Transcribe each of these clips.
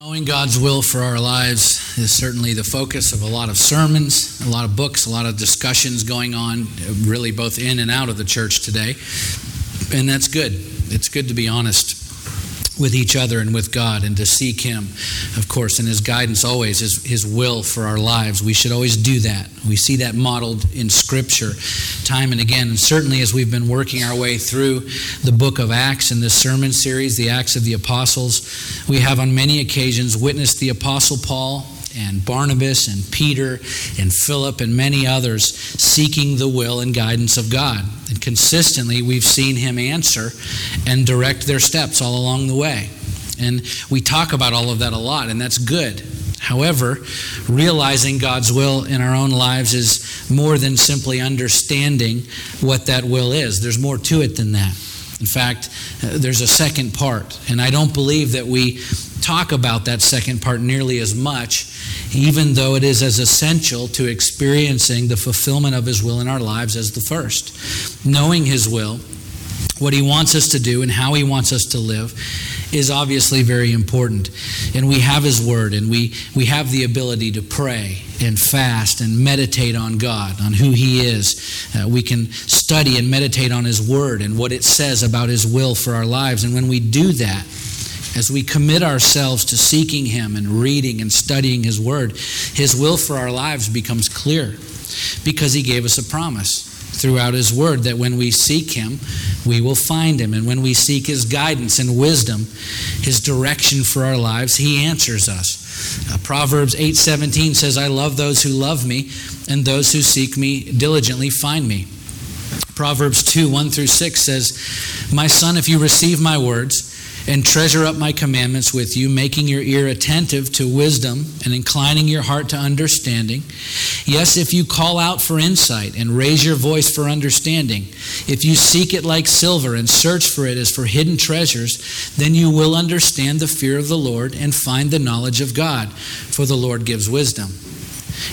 Knowing God's will for our lives is certainly the focus of a lot of sermons, a lot of books, a lot of discussions going on, really both in and out of the church today. And that's good. It's good to be honest with each other and with God and to seek Him, of course, and His guidance always, His, His will for our lives. We should always do that. We see that modeled in Scripture time and again. And certainly as we've been working our way through the book of Acts in this sermon series, the Acts of the Apostles, we have on many occasions witnessed the Apostle Paul and Barnabas and Peter and Philip and many others seeking the will and guidance of God. And consistently, we've seen him answer and direct their steps all along the way. And we talk about all of that a lot, and that's good. However, realizing God's will in our own lives is more than simply understanding what that will is. There's more to it than that. In fact, uh, there's a second part, and I don't believe that we talk about that second part nearly as much, even though it is as essential to experiencing the fulfillment of His will in our lives as the first. Knowing His will, what He wants us to do, and how He wants us to live is obviously very important. And we have His Word, and we, we have the ability to pray and fast and meditate on God, on who He is. Uh, we can study and meditate on His Word and what it says about His will for our lives. And when we do that, as we commit ourselves to seeking Him and reading and studying His Word, His will for our lives becomes clear because He gave us a promise throughout His Word that when we seek Him, we will find Him. And when we seek His guidance and wisdom, His direction for our lives, He answers us. Uh, Proverbs 8:17 says, "I love those who love me, and those who seek me diligently find me." Proverbs 2, 1 through 6 says, My son, if you receive my words and treasure up my commandments with you, making your ear attentive to wisdom and inclining your heart to understanding. Yes, if you call out for insight and raise your voice for understanding, if you seek it like silver and search for it as for hidden treasures, then you will understand the fear of the Lord and find the knowledge of God, for the Lord gives wisdom.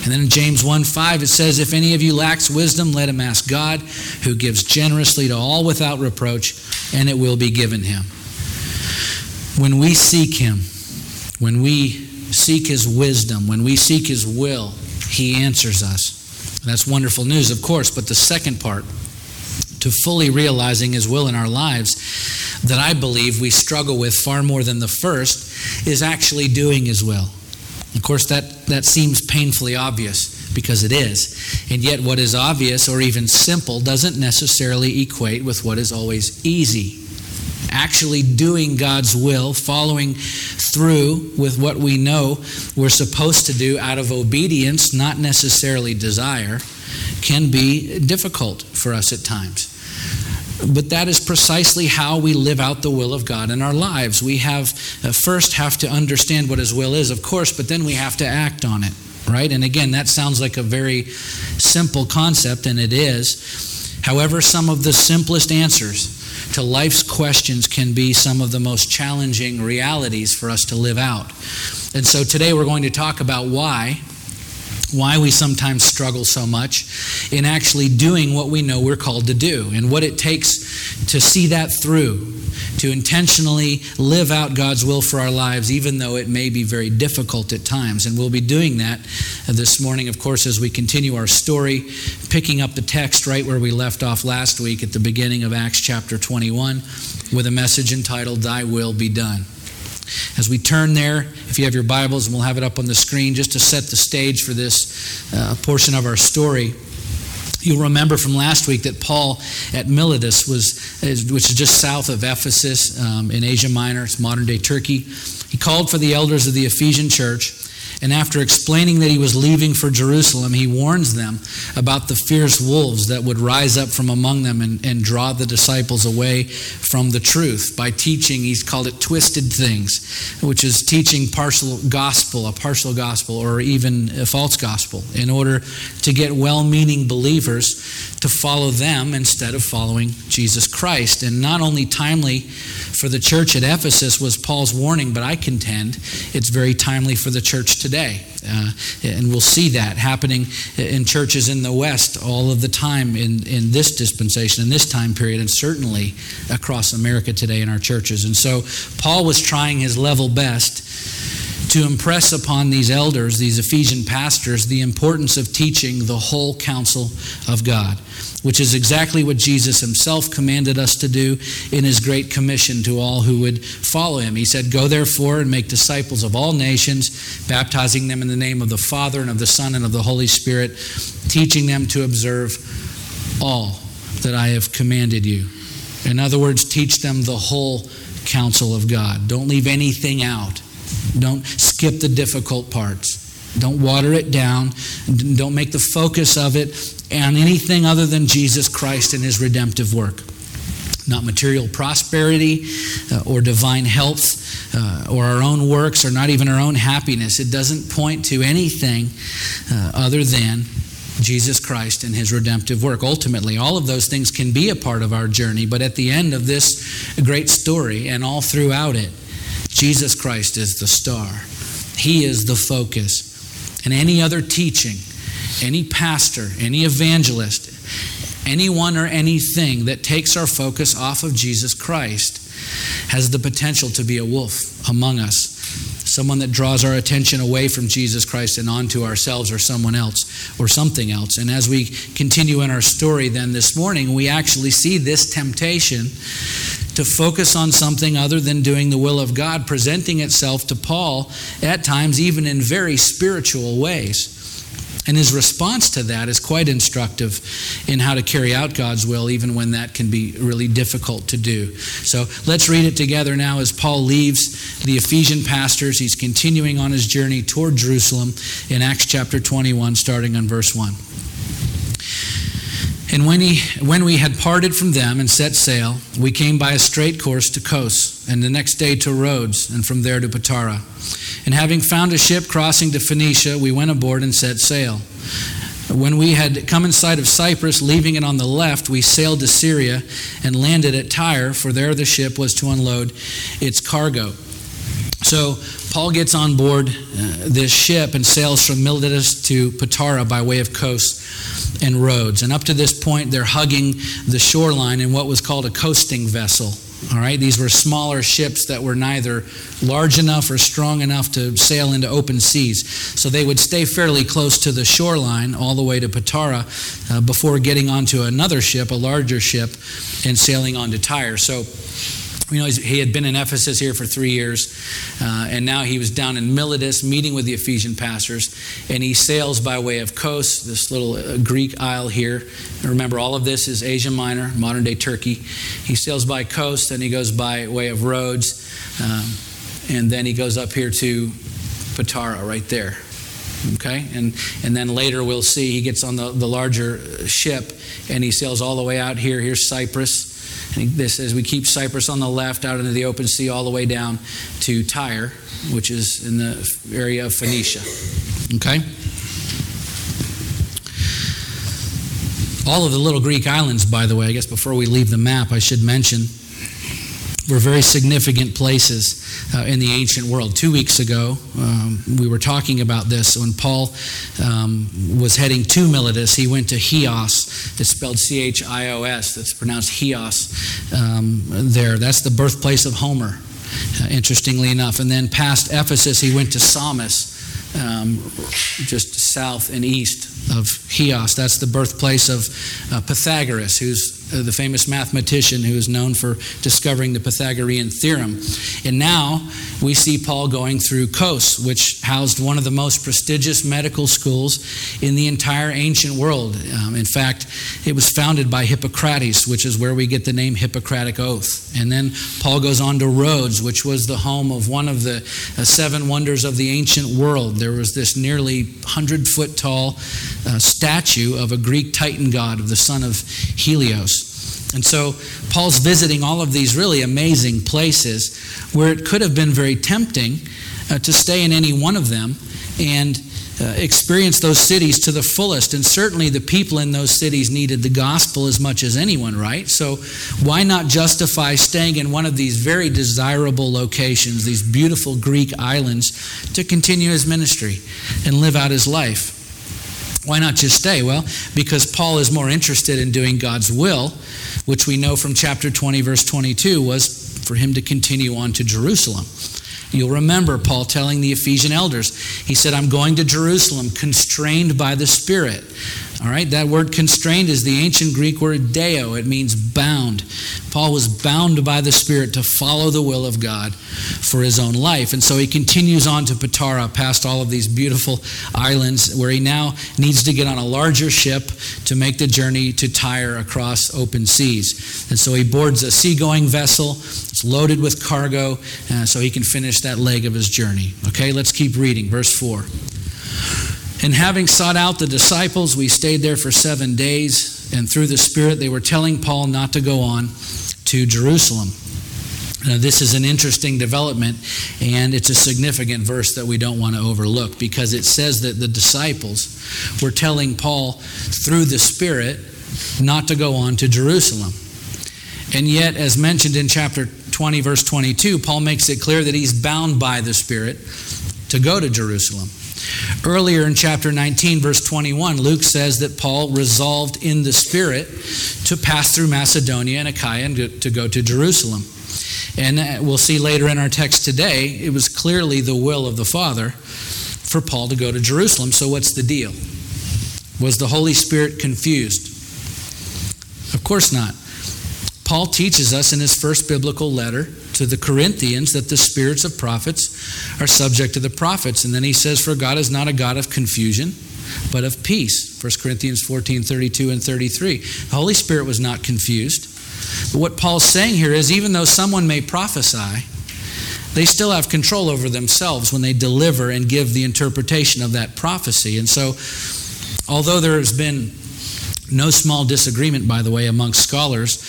And then in James 1 5, it says, If any of you lacks wisdom, let him ask God, who gives generously to all without reproach, and it will be given him. When we seek Him, when we seek His wisdom, when we seek His will, He answers us. That's wonderful news, of course, but the second part, to fully realizing His will in our lives, that I believe we struggle with far more than the first, is actually doing His will. Of course, that, that seems painfully obvious because it is. And yet, what is obvious or even simple doesn't necessarily equate with what is always easy actually doing God's will, following through with what we know we're supposed to do out of obedience, not necessarily desire, can be difficult for us at times. But that is precisely how we live out the will of God in our lives. We have uh, first have to understand what His will is, of course, but then we have to act on it, right? And again, that sounds like a very simple concept, and it is. However, some of the simplest answers to life's questions can be some of the most challenging realities for us to live out. And so today we're going to talk about why why we sometimes struggle so much in actually doing what we know we're called to do and what it takes to see that through, to intentionally live out God's will for our lives, even though it may be very difficult at times. And we'll be doing that this morning, of course, as we continue our story, picking up the text right where we left off last week at the beginning of Acts chapter 21 with a message entitled, Thy Will Be Done. As we turn there, if you have your Bibles, and we'll have it up on the screen just to set the stage for this uh, portion of our story. You'll remember from last week that Paul at Miletus was, which is just south of Ephesus um, in Asia Minor, it's modern day Turkey. He called for the elders of the Ephesian church and after explaining that he was leaving for Jerusalem, he warns them about the fierce wolves that would rise up from among them and, and draw the disciples away from the truth by teaching, he's called it twisted things, which is teaching partial gospel, a partial gospel, or even a false gospel, in order to get well meaning believers to follow them instead of following Jesus Christ. And not only timely for the church at Ephesus was Paul's warning, but I contend it's very timely for the church today. Uh, and we'll see that happening in churches in the West all of the time in, in this dispensation, in this time period, and certainly across America today in our churches. And so Paul was trying his level best to impress upon these elders, these Ephesian pastors, the importance of teaching the whole counsel of God, which is exactly what Jesus himself commanded us to do in his great commission to all who would follow him. He said, Go therefore and make disciples of all nations, baptizing them in the name of the Father and of the Son and of the Holy Spirit, teaching them to observe all that I have commanded you. In other words, teach them the whole counsel of God. Don't leave anything out. Don't skip the difficult parts. Don't water it down. Don't make the focus of it on anything other than Jesus Christ and his redemptive work. Not material prosperity uh, or divine health uh, or our own works or not even our own happiness. It doesn't point to anything uh, other than Jesus Christ and his redemptive work. Ultimately, all of those things can be a part of our journey, but at the end of this great story and all throughout it, Jesus Christ is the star. He is the focus. And any other teaching, any pastor, any evangelist, anyone or anything that takes our focus off of Jesus Christ has the potential to be a wolf among us someone that draws our attention away from Jesus Christ and onto ourselves or someone else or something else. And as we continue in our story, then this morning, we actually see this temptation to focus on something other than doing the will of God presenting itself to Paul at times, even in very spiritual ways. And his response to that is quite instructive in how to carry out God's will, even when that can be really difficult to do. So let's read it together now as Paul leaves the Ephesian pastors. He's continuing on his journey toward Jerusalem in Acts chapter 21, starting on verse 1. And when, he, when we had parted from them and set sail, we came by a straight course to Kos, and the next day to Rhodes, and from there to Patara. And having found a ship crossing to Phoenicia, we went aboard and set sail. When we had come in sight of Cyprus, leaving it on the left, we sailed to Syria and landed at Tyre, for there the ship was to unload its cargo. So Paul gets on board uh, this ship and sails from Miletus to Patara by way of Kos and Rhodes. And up to this point, they're hugging the shoreline in what was called a coasting vessel. All right, these were smaller ships that were neither large enough or strong enough to sail into open seas. So they would stay fairly close to the shoreline all the way to Patara uh, before getting onto another ship, a larger ship, and sailing on to Tyre. So you know, he had been in Ephesus here for three years, uh, and now he was down in Miletus meeting with the Ephesian pastors, and he sails by way of Kos, this little uh, Greek isle here. And remember, all of this is Asia Minor, modern day Turkey. He sails by Kos, then he goes by way of Rhodes, um, and then he goes up here to Patara, right there. Okay, and and then later we'll see he gets on the, the larger ship, and he sails all the way out here. Here's Cyprus. This as we keep Cyprus on the left out into the open sea all the way down to Tyre, which is in the area of Phoenicia. Okay? All of the little Greek islands, by the way, I guess before we leave the map, I should mention, were very significant places uh, in the ancient world. Two weeks ago, um, we were talking about this. When Paul um, was heading to Miletus, he went to Chios. It's spelled C H I O S. That's pronounced Chios um, there. That's the birthplace of Homer, uh, interestingly enough. And then past Ephesus, he went to Samos. Um, just south and east of Chios. That's the birthplace of uh, Pythagoras, who's the famous mathematician who is known for discovering the Pythagorean theorem. And now we see Paul going through Kos, which housed one of the most prestigious medical schools in the entire ancient world. Um, in fact, it was founded by Hippocrates, which is where we get the name Hippocratic Oath. And then Paul goes on to Rhodes, which was the home of one of the uh, seven wonders of the ancient world. There was this nearly 100 foot tall uh, statue of a Greek Titan god of the sun of Helios. And so Paul's visiting all of these really amazing places where it could have been very tempting uh, to stay in any one of them and uh, experience those cities to the fullest. And certainly the people in those cities needed the gospel as much as anyone, right? So why not justify staying in one of these very desirable locations, these beautiful Greek islands, to continue his ministry and live out his life? Why not just stay? Well, because Paul is more interested in doing God's will, which we know from chapter 20, verse 22, was for him to continue on to Jerusalem. You'll remember Paul telling the Ephesian elders, he said, I'm going to Jerusalem constrained by the Spirit. All right, that word constrained is the ancient Greek word deo. It means bound. Paul was bound by the Spirit to follow the will of God for his own life. And so he continues on to Patara, past all of these beautiful islands, where he now needs to get on a larger ship to make the journey to Tyre across open seas. And so he boards a seagoing vessel. It's loaded with cargo, uh, so he can finish that leg of his journey. Okay, let's keep reading. Verse 4. And having sought out the disciples, we stayed there for seven days, and through the Spirit, they were telling Paul not to go on to Jerusalem. Now, this is an interesting development, and it's a significant verse that we don't want to overlook because it says that the disciples were telling Paul through the Spirit not to go on to Jerusalem. And yet, as mentioned in chapter 20, verse 22, Paul makes it clear that he's bound by the Spirit to go to Jerusalem. Earlier in chapter 19, verse 21, Luke says that Paul resolved in the Spirit to pass through Macedonia and Achaia and to go to Jerusalem. And uh, we'll see later in our text today, it was clearly the will of the Father for Paul to go to Jerusalem. So, what's the deal? Was the Holy Spirit confused? Of course not. Paul teaches us in his first biblical letter to the Corinthians that the spirits of prophets are subject to the prophets. And then he says, For God is not a God of confusion, but of peace. 1 Corinthians 14 32 and 33. The Holy Spirit was not confused. But what Paul's saying here is even though someone may prophesy, they still have control over themselves when they deliver and give the interpretation of that prophecy. And so, although there has been no small disagreement, by the way, amongst scholars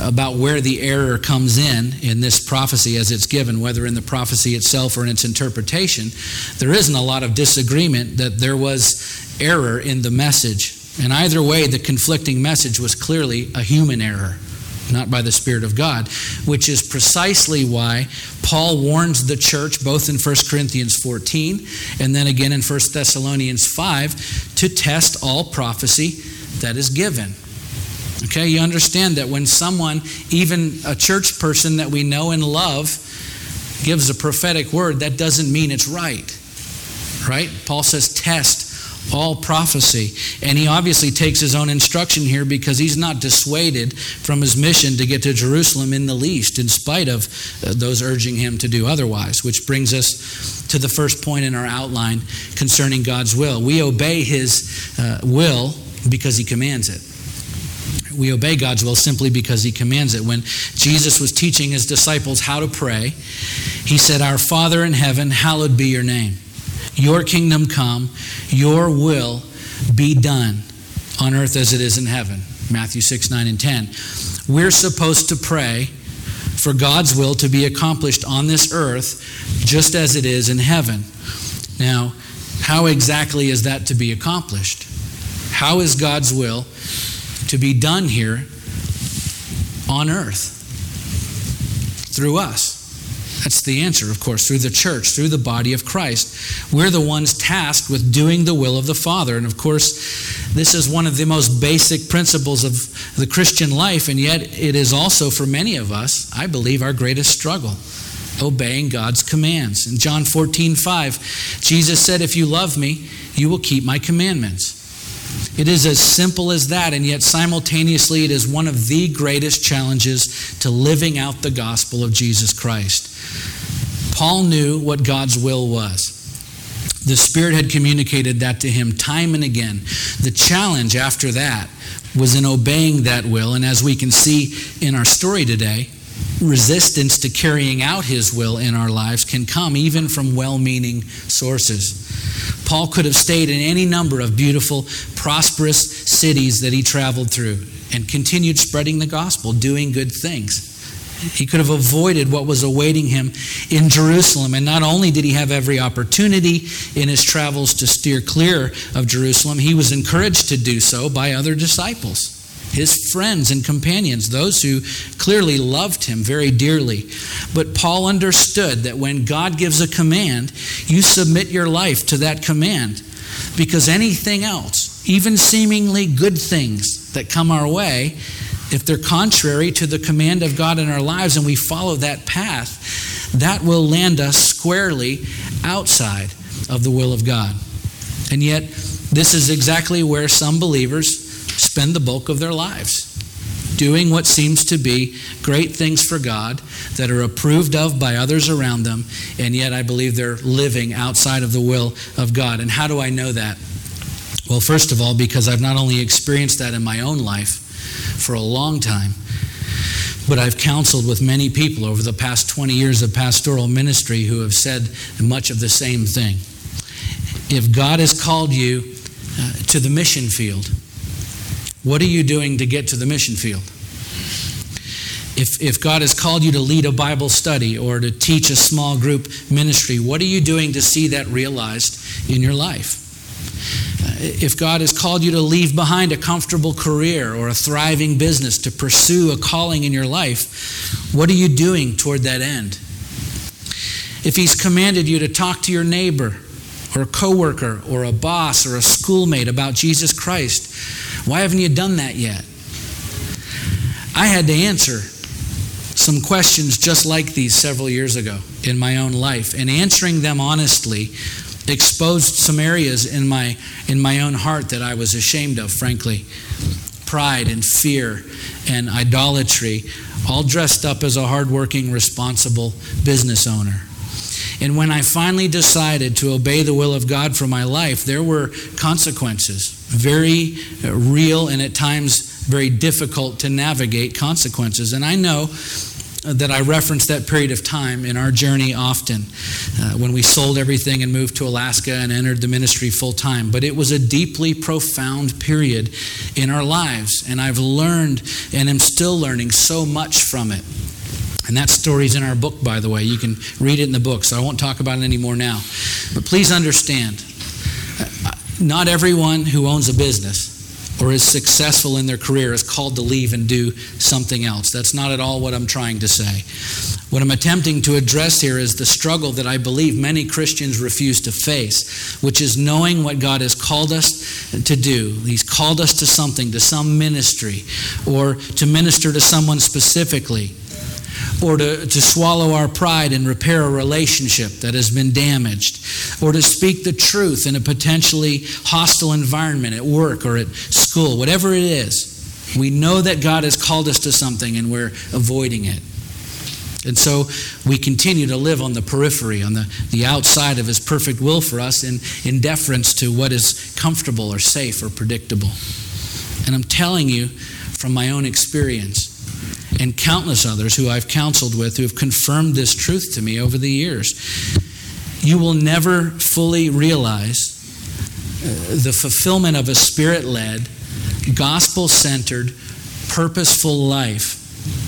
about where the error comes in in this prophecy as it's given, whether in the prophecy itself or in its interpretation. There isn't a lot of disagreement that there was error in the message. And either way, the conflicting message was clearly a human error, not by the Spirit of God, which is precisely why Paul warns the church, both in 1 Corinthians 14 and then again in 1 Thessalonians 5, to test all prophecy that is given. Okay, you understand that when someone, even a church person that we know and love, gives a prophetic word, that doesn't mean it's right. Right? Paul says, test all prophecy. And he obviously takes his own instruction here because he's not dissuaded from his mission to get to Jerusalem in the least, in spite of uh, those urging him to do otherwise. Which brings us to the first point in our outline concerning God's will. We obey his uh, will because he commands it we obey God's will simply because He commands it. When Jesus was teaching His disciples how to pray, He said, Our Father in heaven, hallowed be your name. Your kingdom come, your will be done on earth as it is in heaven. Matthew 6, 9, and 10. We're supposed to pray for God's will to be accomplished on this earth just as it is in heaven. Now, how exactly is that to be accomplished? How is God's will to be done here on earth through us. That's the answer, of course, through the church, through the body of Christ. We're the ones tasked with doing the will of the Father. And of course, this is one of the most basic principles of the Christian life, and yet it is also for many of us, I believe, our greatest struggle obeying God's commands. In John 14, 5, Jesus said, If you love me, you will keep my commandments. It is as simple as that, and yet simultaneously, it is one of the greatest challenges to living out the gospel of Jesus Christ. Paul knew what God's will was. The Spirit had communicated that to him time and again. The challenge after that was in obeying that will, and as we can see in our story today, resistance to carrying out His will in our lives can come even from well meaning sources. Paul could have stayed in any number of beautiful, prosperous cities that he traveled through and continued spreading the gospel, doing good things. He could have avoided what was awaiting him in Jerusalem. And not only did he have every opportunity in his travels to steer clear of Jerusalem, he was encouraged to do so by other disciples his friends and companions, those who clearly loved him very dearly. But Paul understood that when God gives a command, you submit your life to that command because anything else, even seemingly good things that come our way, if they're contrary to the command of God in our lives and we follow that path, that will land us squarely outside of the will of God. And yet, this is exactly where some believers spend the bulk of their lives doing what seems to be great things for God that are approved of by others around them, and yet I believe they're living outside of the will of God. And how do I know that? Well, first of all, because I've not only experienced that in my own life for a long time, but I've counseled with many people over the past 20 years of pastoral ministry who have said much of the same thing. If God has called you uh, to the mission field, what are you doing to get to the mission field? If, if God has called you to lead a Bible study or to teach a small group ministry, what are you doing to see that realized in your life? Uh, if God has called you to leave behind a comfortable career or a thriving business to pursue a calling in your life, what are you doing toward that end? If He's commanded you to talk to your neighbor or a coworker or a boss or a schoolmate about Jesus Christ, why haven't you done that yet? I had to answer some questions just like these several years ago in my own life, and answering them honestly exposed some areas in my in my own heart that I was ashamed of, frankly. Pride and fear and idolatry, all dressed up as a hardworking, responsible business owner. And when I finally decided to obey the will of God for my life, there were consequences, very real and at times very difficult to navigate consequences. And I know that I reference that period of time in our journey often uh, when we sold everything and moved to Alaska and entered the ministry full time. But it was a deeply profound period in our lives, and I've learned and am still learning so much from it. And that story's in our book, by the way. You can read it in the book, so I won't talk about it anymore now. But please understand uh, not everyone who owns a business or is successful in their career is called to leave and do something else. That's not at all what I'm trying to say. What I'm attempting to address here is the struggle that I believe many Christians refuse to face, which is knowing what God has called us to do. He's called us to something, to some ministry, or to minister to someone specifically or to, to swallow our pride and repair a relationship that has been damaged, or to speak the truth in a potentially hostile environment at work or at school, whatever it is. We know that God has called us to something and we're avoiding it. And so we continue to live on the periphery, on the, the outside of His perfect will for us, in, in deference to what is comfortable or safe or predictable. And I'm telling you from my own experience, and countless others who I've counseled with who have confirmed this truth to me over the years. You will never fully realize uh, the fulfillment of a spirit led, gospel centered, purposeful life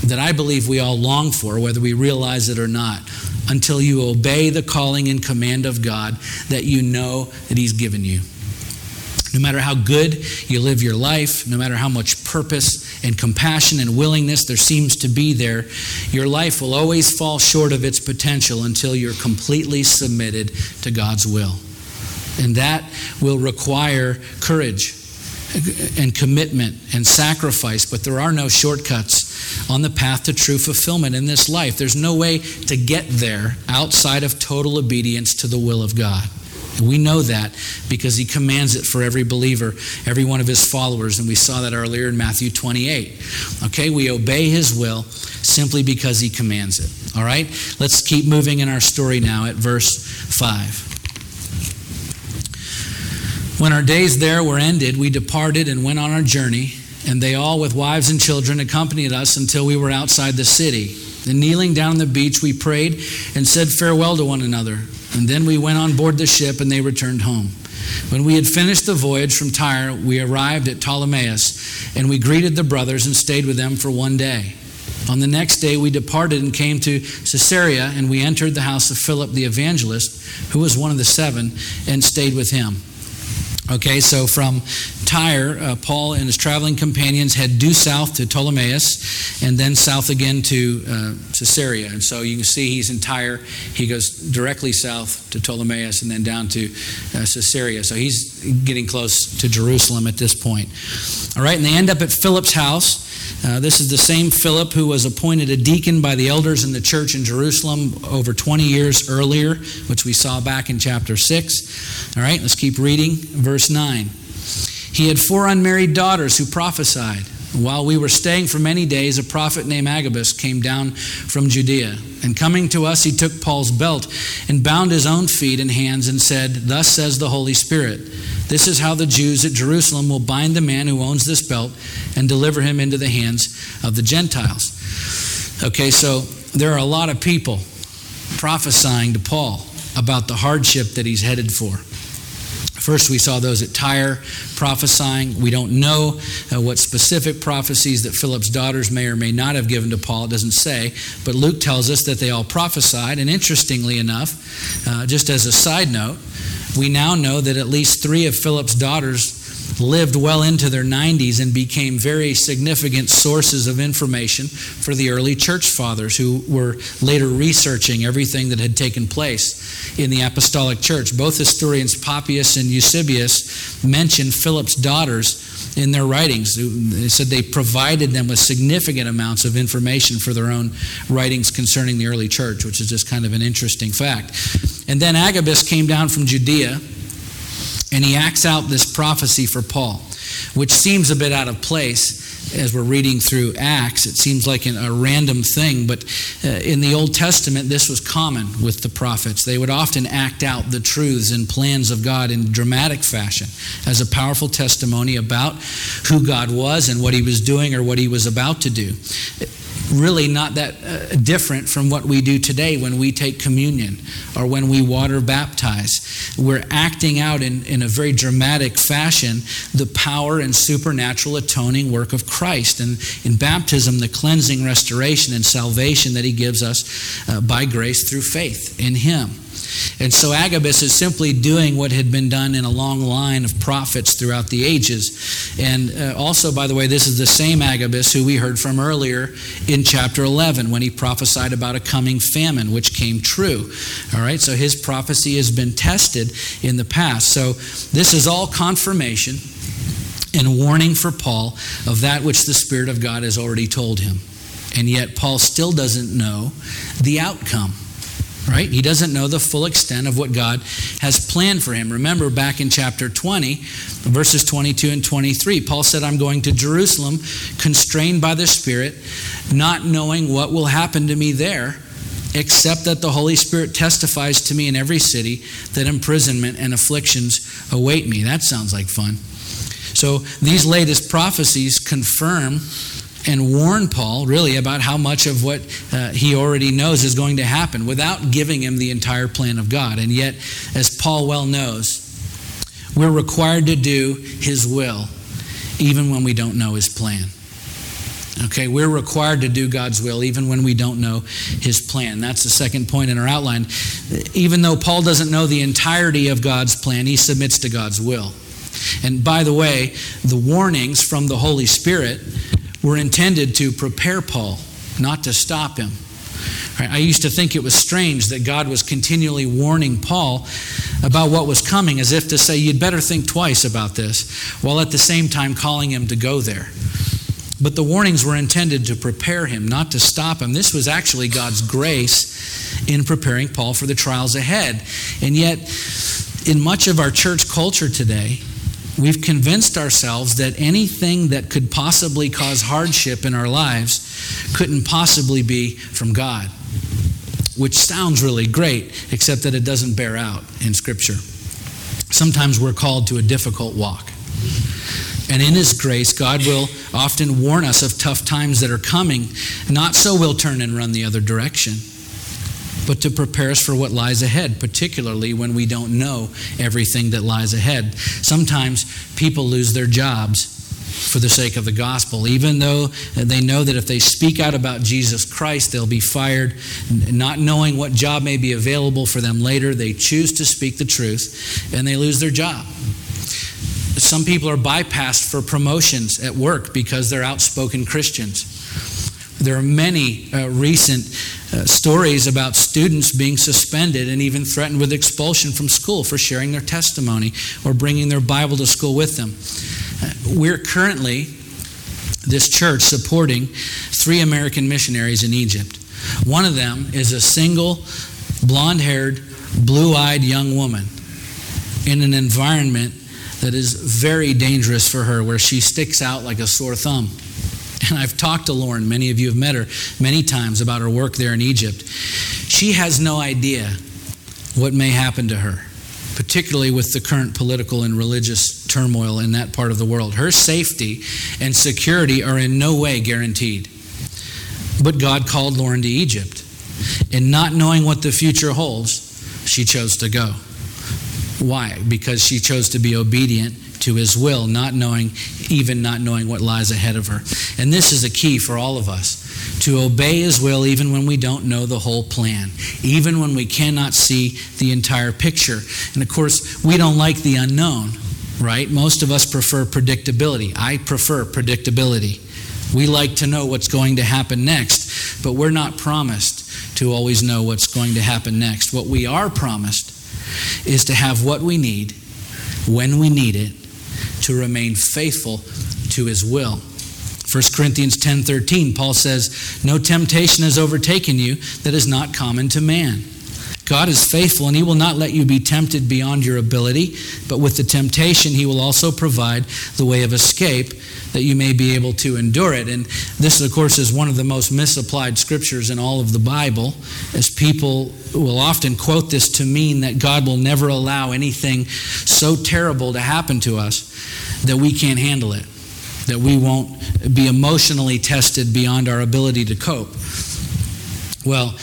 that I believe we all long for, whether we realize it or not, until you obey the calling and command of God that you know that He's given you. No matter how good you live your life, no matter how much purpose and compassion and willingness there seems to be there, your life will always fall short of its potential until you're completely submitted to God's will. And that will require courage and commitment and sacrifice, but there are no shortcuts on the path to true fulfillment in this life. There's no way to get there outside of total obedience to the will of God. We know that because he commands it for every believer, every one of his followers, and we saw that earlier in Matthew 28. Okay, we obey his will simply because he commands it. All right, let's keep moving in our story now at verse 5. When our days there were ended, we departed and went on our journey, and they all, with wives and children, accompanied us until we were outside the city. Then, kneeling down on the beach, we prayed and said farewell to one another. And then we went on board the ship and they returned home. When we had finished the voyage from Tyre, we arrived at Ptolemais and we greeted the brothers and stayed with them for one day. On the next day, we departed and came to Caesarea, and we entered the house of Philip the evangelist, who was one of the seven, and stayed with him. Okay, so from Tyre, uh, Paul and his traveling companions head due south to Ptolemais and then south again to uh, Caesarea. And so you can see he's in Tyre. He goes directly south to Ptolemais and then down to uh, Caesarea. So he's getting close to Jerusalem at this point. All right, and they end up at Philip's house. Uh, this is the same Philip who was appointed a deacon by the elders in the church in Jerusalem over 20 years earlier, which we saw back in chapter 6. All right, let's keep reading. Verse 9. He had four unmarried daughters who prophesied. While we were staying for many days, a prophet named Agabus came down from Judea. And coming to us, he took Paul's belt and bound his own feet and hands and said, Thus says the Holy Spirit, This is how the Jews at Jerusalem will bind the man who owns this belt and deliver him into the hands of the Gentiles. Okay, so there are a lot of people prophesying to Paul about the hardship that he's headed for. First, we saw those at Tyre prophesying. We don't know uh, what specific prophecies that Philip's daughters may or may not have given to Paul. It doesn't say. But Luke tells us that they all prophesied. And interestingly enough, uh, just as a side note, we now know that at least three of Philip's daughters lived well into their 90s and became very significant sources of information for the early church fathers who were later researching everything that had taken place in the apostolic church. Both historians Papias and Eusebius mention Philip's daughters in their writings. They said they provided them with significant amounts of information for their own writings concerning the early church, which is just kind of an interesting fact. And then Agabus came down from Judea and he acts out this prophecy for Paul, which seems a bit out of place as we're reading through Acts. It seems like a random thing, but uh, in the Old Testament, this was common with the prophets. They would often act out the truths and plans of God in dramatic fashion as a powerful testimony about who God was and what he was doing or what he was about to do really not that uh, different from what we do today when we take communion or when we water baptize. We're acting out in, in a very dramatic fashion the power and supernatural atoning work of Christ. And in baptism, the cleansing, restoration, and salvation that He gives us uh, by grace through faith in Him. And so Agabus is simply doing what had been done in a long line of prophets throughout the ages. And uh, also, by the way, this is the same Agabus who we heard from earlier in chapter 11 when he prophesied about a coming famine, which came true. All right, so his prophecy has been tested in the past. So this is all confirmation and warning for Paul of that which the Spirit of God has already told him. And yet, Paul still doesn't know the outcome right? He doesn't know the full extent of what God has planned for him. Remember back in chapter 20, verses 22 and 23, Paul said, I'm going to Jerusalem, constrained by the Spirit, not knowing what will happen to me there, except that the Holy Spirit testifies to me in every city that imprisonment and afflictions await me. That sounds like fun. So these latest prophecies confirm and warn Paul really about how much of what uh, he already knows is going to happen without giving him the entire plan of God. And yet, as Paul well knows, we're required to do his will even when we don't know his plan. Okay, we're required to do God's will even when we don't know his plan. That's the second point in our outline. Even though Paul doesn't know the entirety of God's plan, he submits to God's will. And by the way, the warnings from the Holy Spirit were intended to prepare Paul, not to stop him. I used to think it was strange that God was continually warning Paul about what was coming, as if to say, You'd better think twice about this, while at the same time calling him to go there. But the warnings were intended to prepare him, not to stop him. This was actually God's grace in preparing Paul for the trials ahead. And yet, in much of our church culture today, we've convinced ourselves that anything that could possibly cause hardship in our lives couldn't possibly be from God, which sounds really great, except that it doesn't bear out in Scripture. Sometimes we're called to a difficult walk. And in His grace, God will often warn us of tough times that are coming, not so we'll turn and run the other direction but to prepare us for what lies ahead, particularly when we don't know everything that lies ahead. Sometimes people lose their jobs for the sake of the gospel, even though they know that if they speak out about Jesus Christ, they'll be fired. Not knowing what job may be available for them later, they choose to speak the truth and they lose their job. Some people are bypassed for promotions at work because they're outspoken Christians. There are many uh, recent uh, stories about students being suspended and even threatened with expulsion from school for sharing their testimony or bringing their Bible to school with them. Uh, we're currently this church supporting three American missionaries in Egypt. One of them is a single, blonde haired, blue eyed young woman in an environment that is very dangerous for her, where she sticks out like a sore thumb. And I've talked to Lauren, many of you have met her many times about her work there in Egypt. She has no idea what may happen to her, particularly with the current political and religious turmoil in that part of the world. Her safety and security are in no way guaranteed. But God called Lauren to Egypt. And not knowing what the future holds, she chose to go. Why? Because she chose to be obedient to his will, not knowing, even not knowing what lies ahead of her. And this is a key for all of us to obey his will even when we don't know the whole plan, even when we cannot see the entire picture. And of course, we don't like the unknown, right? Most of us prefer predictability. I prefer predictability. We like to know what's going to happen next, but we're not promised to always know what's going to happen next. What we are promised is to have what we need when we need it to remain faithful to his will. 1 Corinthians 10:13 Paul says, "No temptation has overtaken you that is not common to man." God is faithful and he will not let you be tempted beyond your ability, but with the temptation he will also provide the way of escape that you may be able to endure it. And this, of course, is one of the most misapplied scriptures in all of the Bible, as people will often quote this to mean that God will never allow anything so terrible to happen to us that we can't handle it, that we won't be emotionally tested beyond our ability to cope. Well,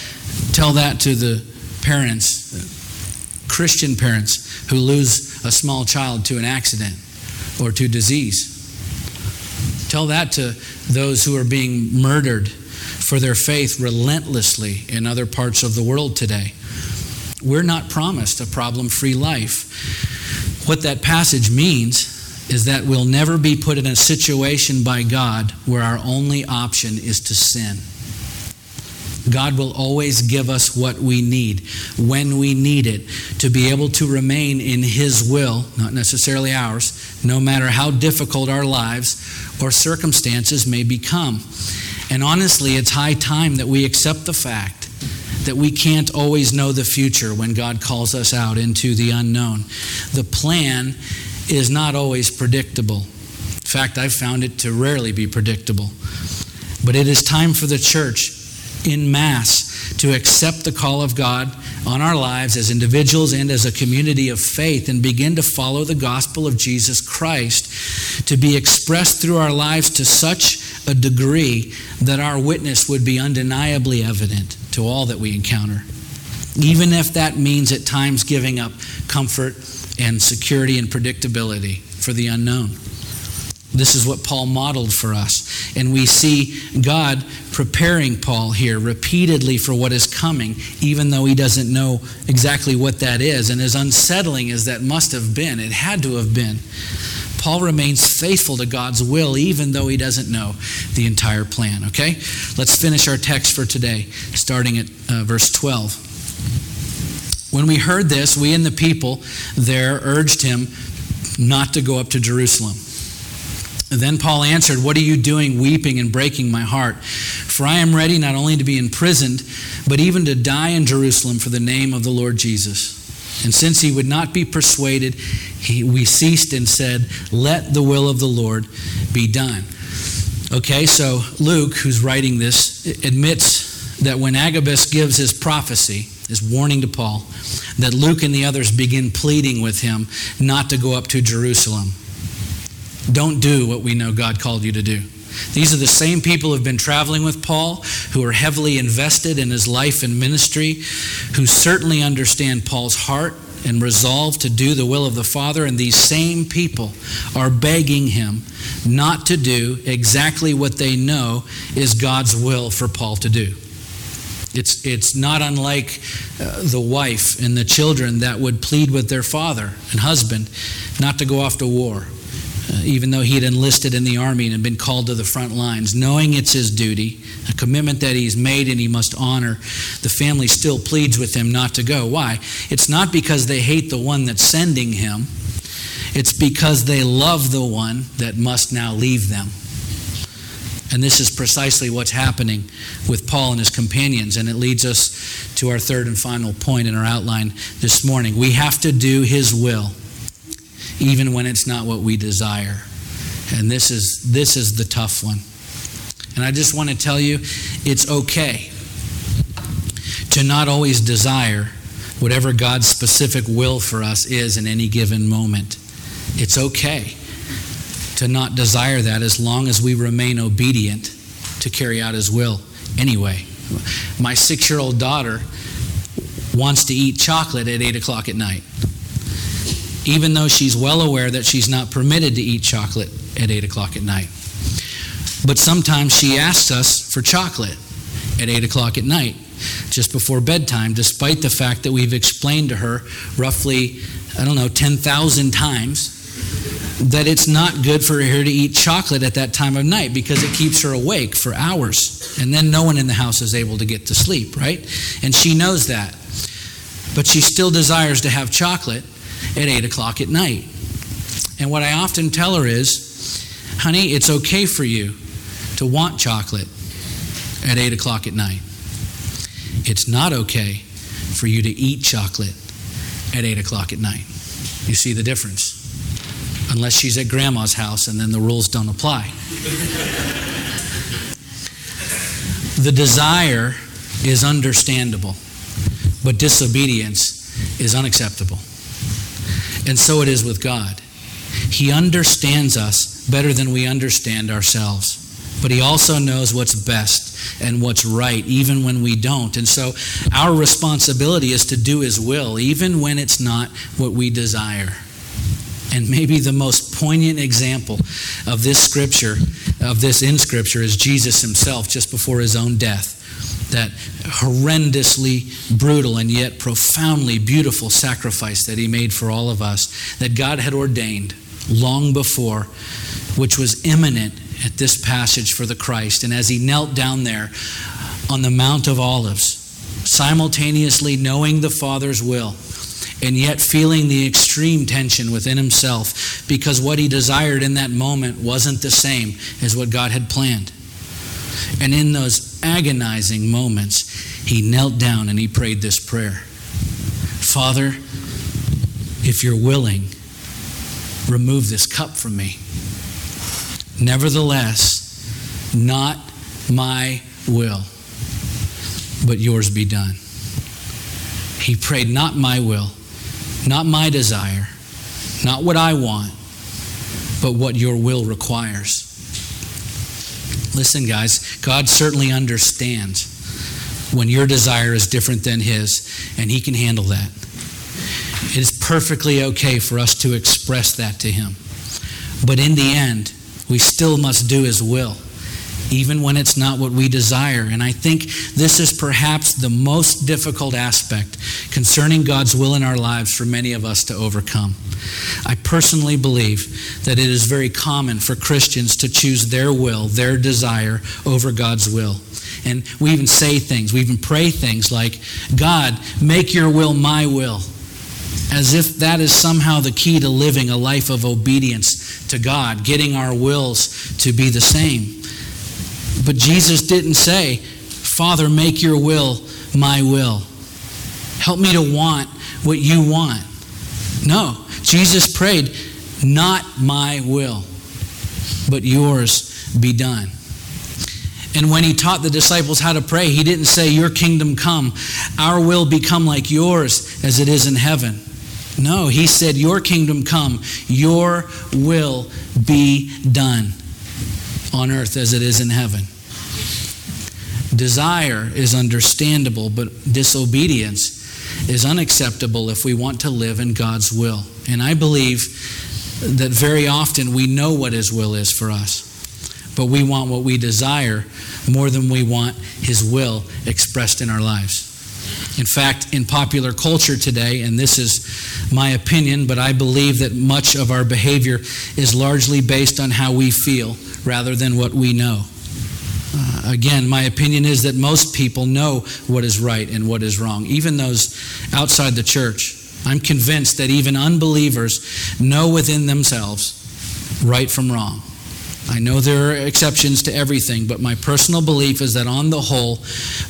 tell that to the parents, Christian parents, who lose a small child to an accident or to disease. Tell that to those who are being murdered for their faith relentlessly in other parts of the world today. We're not promised a problem free life. What that passage means is that we'll never be put in a situation by God where our only option is to sin. God will always give us what we need when we need it to be able to remain in His will, not necessarily ours, no matter how difficult our lives or circumstances may become. And honestly, it's high time that we accept the fact that we can't always know the future when God calls us out into the unknown. The plan is not always predictable. In fact, I've found it to rarely be predictable. But it is time for the church in mass to accept the call of God on our lives as individuals and as a community of faith and begin to follow the gospel of Jesus Christ to be expressed through our lives to such a degree that our witness would be undeniably evident to all that we encounter. Even if that means at times giving up comfort and security and predictability for the unknown. This is what Paul modeled for us. And we see God preparing Paul here repeatedly for what is coming, even though he doesn't know exactly what that is. And as unsettling as that must have been, it had to have been. Paul remains faithful to God's will, even though he doesn't know the entire plan. Okay? Let's finish our text for today, starting at uh, verse 12. When we heard this, we and the people there urged him not to go up to Jerusalem. Then Paul answered, What are you doing, weeping and breaking my heart? For I am ready not only to be imprisoned, but even to die in Jerusalem for the name of the Lord Jesus. And since he would not be persuaded, he, we ceased and said, Let the will of the Lord be done. Okay, so Luke, who's writing this, admits that when Agabus gives his prophecy, his warning to Paul, that Luke and the others begin pleading with him not to go up to Jerusalem. Don't do what we know God called you to do. These are the same people who have been traveling with Paul, who are heavily invested in his life and ministry, who certainly understand Paul's heart and resolve to do the will of the Father. And these same people are begging him not to do exactly what they know is God's will for Paul to do. It's, it's not unlike uh, the wife and the children that would plead with their father and husband not to go off to war, uh, even though he had enlisted in the army and had been called to the front lines, knowing it's his duty, a commitment that he's made and he must honor. The family still pleads with him not to go. Why? It's not because they hate the one that's sending him, it's because they love the one that must now leave them. And this is precisely what's happening with Paul and his companions. And it leads us to our third and final point in our outline this morning. We have to do his will, even when it's not what we desire. And this is, this is the tough one. And I just want to tell you it's okay to not always desire whatever God's specific will for us is in any given moment. It's okay to not desire that as long as we remain obedient to carry out His will anyway. My six year old daughter wants to eat chocolate at 8 o'clock at night, even though she's well aware that she's not permitted to eat chocolate at 8 o'clock at night. But sometimes she asks us for chocolate at 8 o'clock at night, just before bedtime, despite the fact that we've explained to her roughly, I don't know, 10,000 times that it's not good for her to eat chocolate at that time of night because it keeps her awake for hours. And then no one in the house is able to get to sleep, right? And she knows that. But she still desires to have chocolate at 8 o'clock at night. And what I often tell her is, honey, it's okay for you to want chocolate at 8 o'clock at night. It's not okay for you to eat chocolate at 8 o'clock at night. You see the difference? unless she's at grandma's house and then the rules don't apply. the desire is understandable, but disobedience is unacceptable. And so it is with God. He understands us better than we understand ourselves, but He also knows what's best and what's right, even when we don't. And so our responsibility is to do His will, even when it's not what we desire. And maybe the most poignant example of this scripture, of this in scripture, is Jesus himself just before his own death. That horrendously brutal and yet profoundly beautiful sacrifice that he made for all of us, that God had ordained long before, which was imminent at this passage for the Christ. And as he knelt down there on the Mount of Olives, simultaneously knowing the Father's will, and yet feeling the extreme tension within himself because what he desired in that moment wasn't the same as what God had planned. And in those agonizing moments, he knelt down and he prayed this prayer Father, if you're willing, remove this cup from me. Nevertheless, not my will, but yours be done. He prayed, Not my will, not my desire, not what I want, but what your will requires. Listen, guys, God certainly understands when your desire is different than His, and He can handle that. It is perfectly okay for us to express that to Him. But in the end, we still must do His will even when it's not what we desire. And I think this is perhaps the most difficult aspect concerning God's will in our lives for many of us to overcome. I personally believe that it is very common for Christians to choose their will, their desire, over God's will. And we even say things, we even pray things like, God, make your will my will. As if that is somehow the key to living a life of obedience to God, getting our wills to be the same. But Jesus didn't say, Father, make your will my will. Help me to want what you want. No, Jesus prayed, Not my will, but yours be done. And when he taught the disciples how to pray, he didn't say, Your kingdom come, our will become like yours as it is in heaven. No, he said, Your kingdom come, your will be done on earth as it is in heaven. Desire is understandable, but disobedience is unacceptable if we want to live in God's will. And I believe that very often we know what His will is for us, but we want what we desire more than we want His will expressed in our lives. In fact, in popular culture today, and this is my opinion, but I believe that much of our behavior is largely based on how we feel rather than what we know. Uh, again, my opinion is that most people know what is right and what is wrong, even those outside the church. I'm convinced that even unbelievers know within themselves right from wrong. I know there are exceptions to everything, but my personal belief is that on the whole,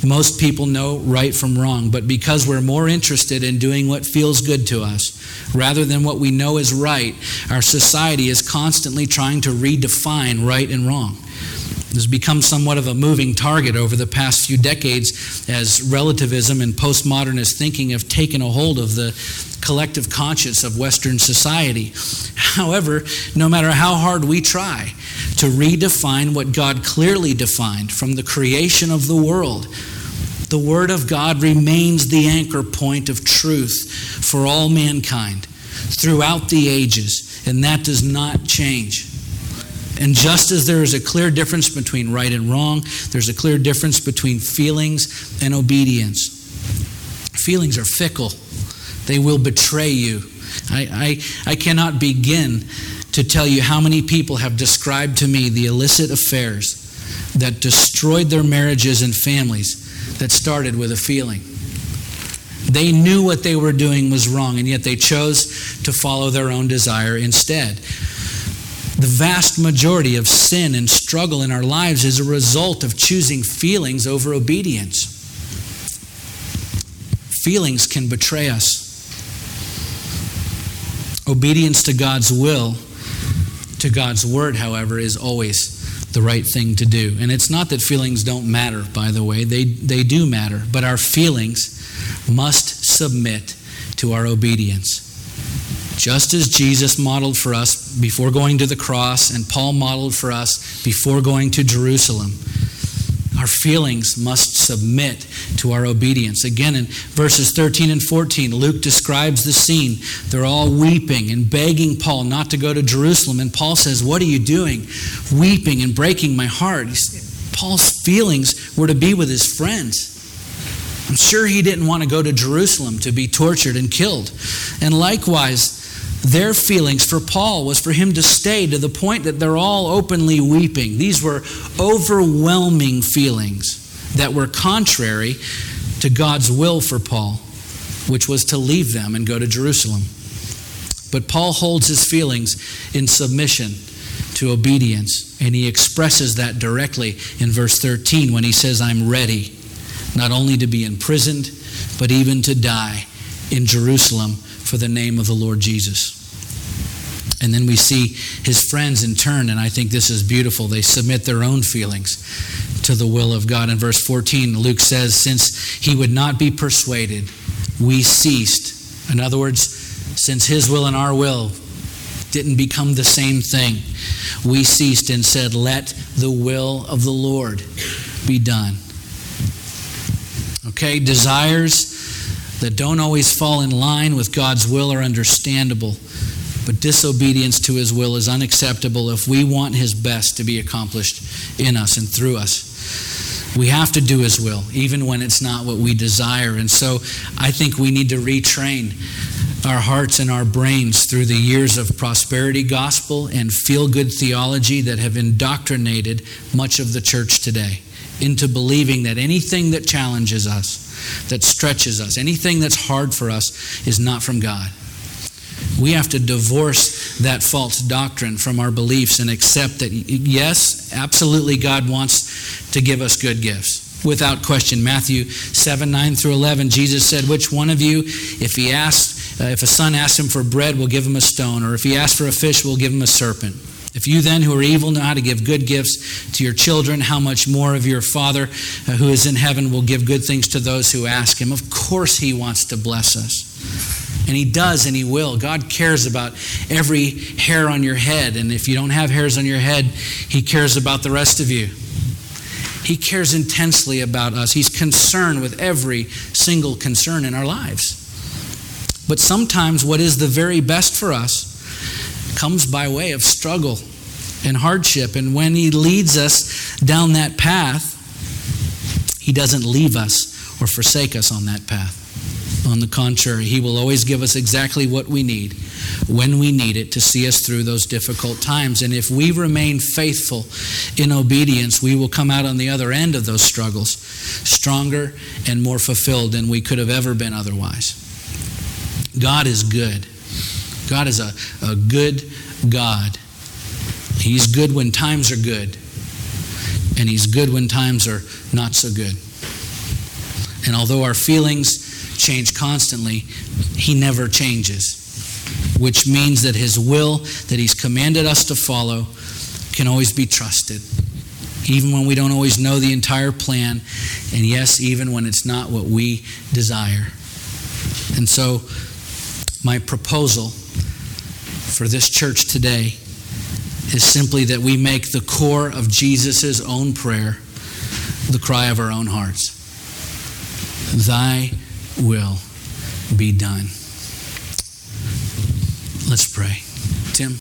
most people know right from wrong. But because we're more interested in doing what feels good to us rather than what we know is right, our society is constantly trying to redefine right and wrong. This has become somewhat of a moving target over the past few decades as relativism and postmodernist thinking have taken a hold of the collective conscience of Western society. However, no matter how hard we try to redefine what God clearly defined from the creation of the world, the Word of God remains the anchor point of truth for all mankind throughout the ages, and that does not change. And just as there is a clear difference between right and wrong, there's a clear difference between feelings and obedience. Feelings are fickle, they will betray you. I, I, I cannot begin to tell you how many people have described to me the illicit affairs that destroyed their marriages and families that started with a feeling. They knew what they were doing was wrong, and yet they chose to follow their own desire instead. The vast majority of sin and struggle in our lives is a result of choosing feelings over obedience. Feelings can betray us. Obedience to God's will, to God's word, however, is always the right thing to do. And it's not that feelings don't matter, by the way, they, they do matter, but our feelings must submit to our obedience. Just as Jesus modeled for us before going to the cross, and Paul modeled for us before going to Jerusalem. Our feelings must submit to our obedience. Again, in verses 13 and 14, Luke describes the scene. They're all weeping and begging Paul not to go to Jerusalem. And Paul says, What are you doing? Weeping and breaking my heart. Paul's feelings were to be with his friends. I'm sure he didn't want to go to Jerusalem to be tortured and killed. And likewise, their feelings for Paul was for him to stay to the point that they're all openly weeping. These were overwhelming feelings that were contrary to God's will for Paul, which was to leave them and go to Jerusalem. But Paul holds his feelings in submission to obedience, and he expresses that directly in verse 13 when he says, I'm ready not only to be imprisoned, but even to die in Jerusalem for the name of the Lord Jesus. And then we see his friends in turn, and I think this is beautiful. They submit their own feelings to the will of God. In verse 14, Luke says, Since he would not be persuaded, we ceased. In other words, since his will and our will didn't become the same thing, we ceased and said, Let the will of the Lord be done. Okay, desires that don't always fall in line with God's will are understandable, but disobedience to His will is unacceptable if we want His best to be accomplished in us and through us. We have to do His will, even when it's not what we desire. And so I think we need to retrain our hearts and our brains through the years of prosperity gospel and feel good theology that have indoctrinated much of the church today into believing that anything that challenges us, that stretches us, anything that's hard for us is not from God. We have to divorce that false doctrine from our beliefs and accept that, yes, absolutely, God wants to give us good gifts. Without question. Matthew 7 9 through 11, Jesus said, Which one of you, if he asks, uh, if a son asks him for bread, will give him a stone, or if he asks for a fish, will give him a serpent? If you then, who are evil, know how to give good gifts to your children, how much more of your Father uh, who is in heaven will give good things to those who ask him? Of course, he wants to bless us. And he does and he will. God cares about every hair on your head. And if you don't have hairs on your head, he cares about the rest of you. He cares intensely about us. He's concerned with every single concern in our lives. But sometimes what is the very best for us comes by way of struggle and hardship. And when He leads us down that path, He doesn't leave us or forsake us on that path. On the contrary, He will always give us exactly what we need when we need it to see us through those difficult times. And if we remain faithful in obedience, we will come out on the other end of those struggles stronger and more fulfilled than we could have ever been otherwise. God is good. God is a, a good God. He's good when times are good, and He's good when times are not so good. And although our feelings change constantly, He never changes, which means that His will that He's commanded us to follow can always be trusted, even when we don't always know the entire plan, and yes, even when it's not what we desire. And so, my proposal for this church today is simply that we make the core of Jesus' own prayer the cry of our own hearts Thy will be done. Let's pray.